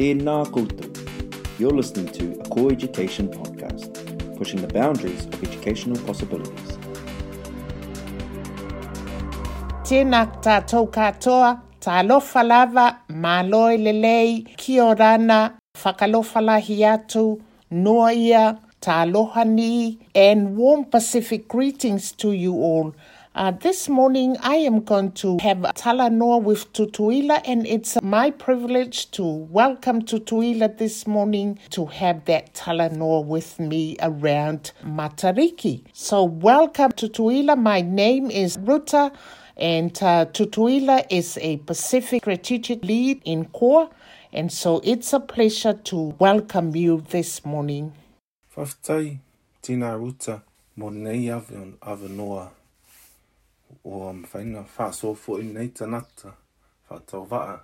Tēnā koutou. You're listening to a Core Education podcast, pushing the boundaries of educational possibilities. Tēnā tātou katoa, tā lofa lava, māloi lelei, ki o rana, whakalofa lahi atu, noa ia, tā lohani, and warm Pacific greetings to you all. Uh, this morning, I am going to have Talanoa with Tutuila, and it's my privilege to welcome Tutuila this morning to have that Talanoa with me around Matariki. So, welcome Tutuila. My name is Ruta, and uh, Tutuila is a Pacific Strategic Lead in CORE, and so it's a pleasure to welcome you this morning. Whawhitai, tina ruta, mo nei awe awanoa o mwhaina whaso fo i nei tanata, whatau waa,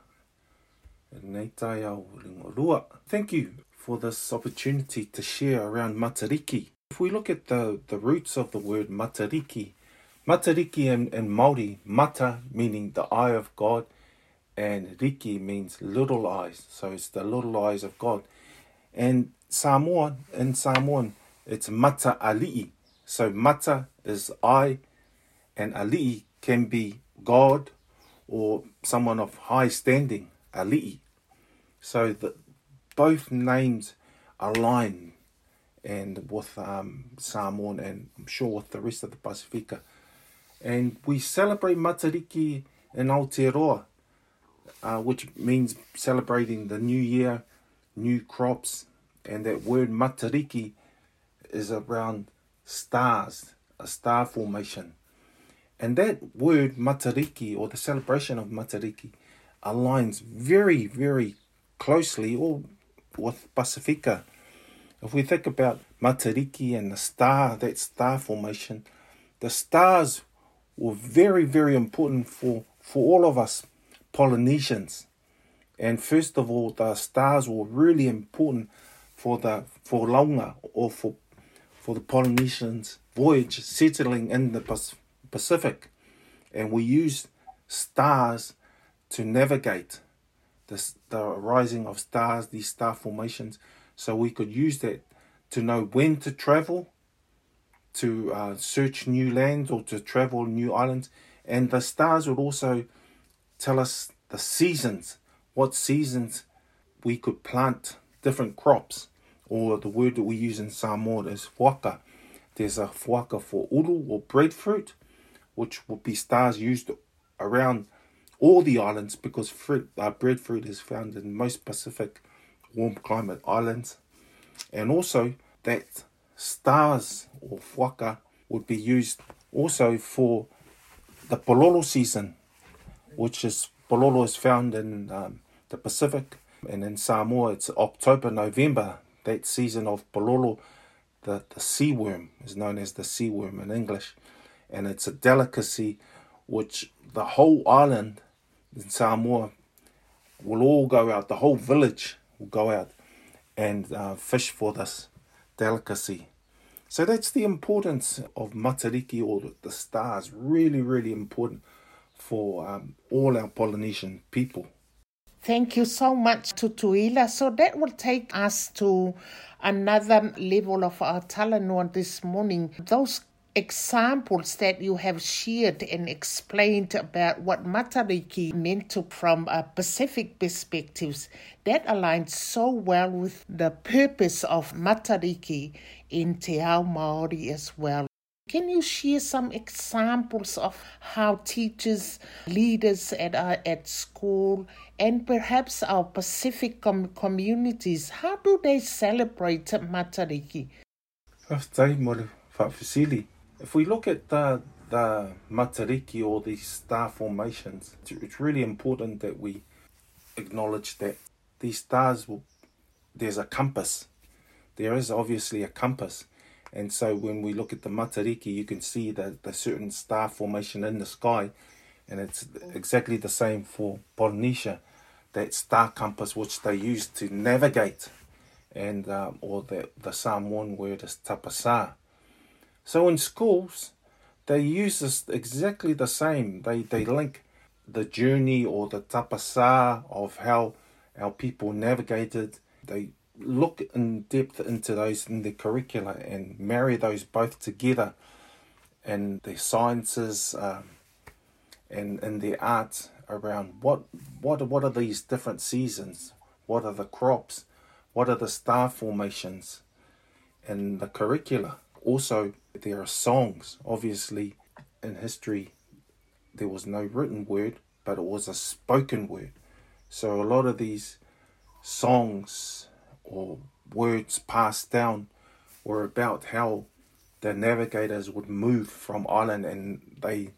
i nei tai au ringo rua. Thank you for this opportunity to share around Matariki. If we look at the, the roots of the word Matariki, Matariki in, in Māori, mata meaning the eye of God, and riki means little eyes, so it's the little eyes of God. And Samoan, in Samoan, it's mata ali'i. So mata is eye, and ali'i can be God or someone of high standing, ali'i. So the, both names align and with um, Samoan and I'm sure with the rest of the Pacifica. And we celebrate Matariki in Aotearoa, uh, which means celebrating the new year, new crops, and that word Matariki is around stars, a star formation. And that word Matariki or the celebration of Matariki aligns very, very closely or with Pacifica. If we think about Matariki and the star, that star formation, the stars were very, very important for, for all of us Polynesians. And first of all, the stars were really important for the for Launga or for for the Polynesians voyage settling in the Pacific, and we use stars to navigate the the rising of stars, these star formations, so we could use that to know when to travel, to uh, search new lands or to travel new islands, and the stars would also tell us the seasons, what seasons we could plant different crops, or the word that we use in Samoa is waka. There's a waka for uru or breadfruit, which would be stars used around all the islands because fruit, uh, breadfruit is found in most Pacific warm climate islands. And also that stars or waka would be used also for the pololo season, which is pololo is found in um, the Pacific and in Samoa it's October, November, that season of pololo. The, the sea worm is known as the sea worm in English, and it's a delicacy which the whole island in Samoa will all go out, the whole village will go out and uh, fish for this delicacy. So that's the importance of Matariki or the stars, really, really important for um, all our Polynesian people. Thank you so much Tutuila. So that will take us to another level of our Talanoa this morning. Those examples that you have shared and explained about what Matariki meant to from a Pacific perspectives, that aligns so well with the purpose of Matariki in Te Ao Māori as well. Can you share some examples of how teachers, leaders at our, at school, and perhaps our Pacific com- communities, how do they celebrate Matariki? If we look at the the Matariki or these star formations, it's really important that we acknowledge that these stars will. There's a compass. There is obviously a compass and so when we look at the Matariki, you can see that the certain star formation in the sky, and it's exactly the same for Polynesia, that star compass which they use to navigate, and um, or the the Samoan word is tapasa. So in schools, they use this exactly the same. They they link the journey or the tapasa of how our people navigated. They look in depth into those in the curricula and marry those both together and the sciences um, and and the arts around what what what are these different seasons what are the crops what are the star formations and the curricula also there are songs obviously in history there was no written word but it was a spoken word so a lot of these songs or words passed down were about how the navigators would move from island and they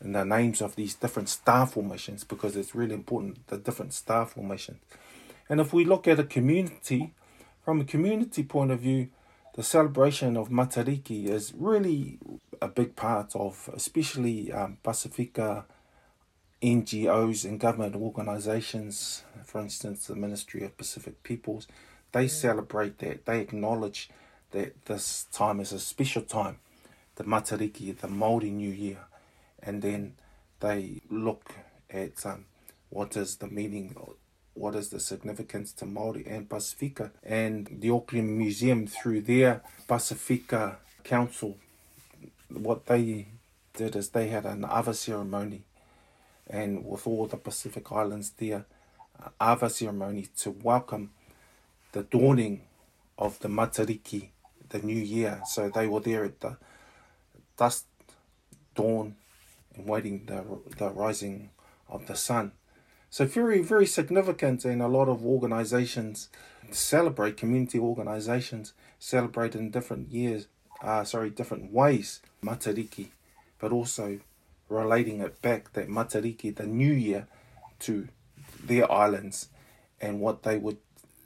and the names of these different star formations because it's really important the different star formations. And if we look at a community, from a community point of view, the celebration of Matariki is really a big part of, especially um, Pacifica NGOs and government organizations, for instance, the Ministry of Pacific Peoples, they celebrate that. They acknowledge that this time is a special time, the Matariki, the Māori New Year. And then they look at um, what is the meaning, what is the significance to Māori and Pacifica. And the Auckland Museum, through their Pacifica Council, what they did is they had an Ava ceremony and with all the Pacific Islands there, Ava ceremony to welcome the dawning of the Matariki, the new year. So they were there at the dusk dawn and waiting the the rising of the sun. So very very significant, and a lot of organisations celebrate community organisations celebrate in different years, uh, sorry, different ways Matariki, but also relating it back that Matariki, the new year, to their islands and what they would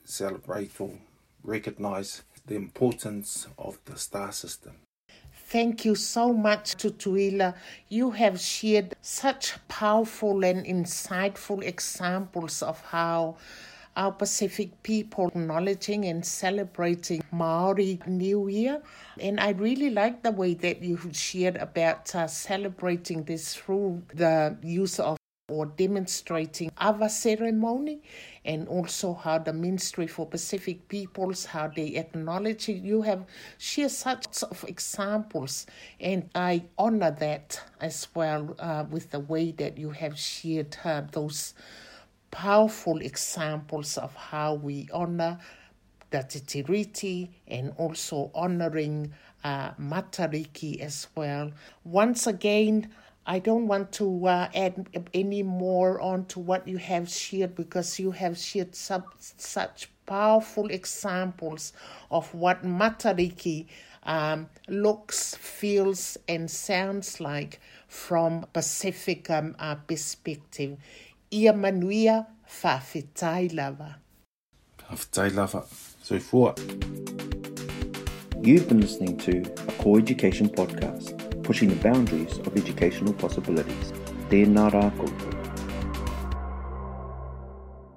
celebrate or recognize the importance of the star system. Thank you so much Tutuila. You have shared such powerful and insightful examples of how our Pacific people acknowledging and celebrating Maori New Year. And I really like the way that you shared about uh, celebrating this through the use of or demonstrating Ava ceremony and also how the Ministry for Pacific Peoples, how they acknowledge it. You have shared such of examples and I honor that as well uh, with the way that you have shared uh, those powerful examples of how we honor the Te Tiriti and also honoring uh, Matariki as well. Once again, I don't want to uh, add any more on to what you have shared because you have shared some, such powerful examples of what Matariki um, looks, feels, and sounds like from Pacific um, uh, perspective. Ia manuia whawhetai lava. Whawhetai lava. So for. You've been listening to a Core Education podcast pushing the boundaries of educational possibilities. Tēnā rākoutou.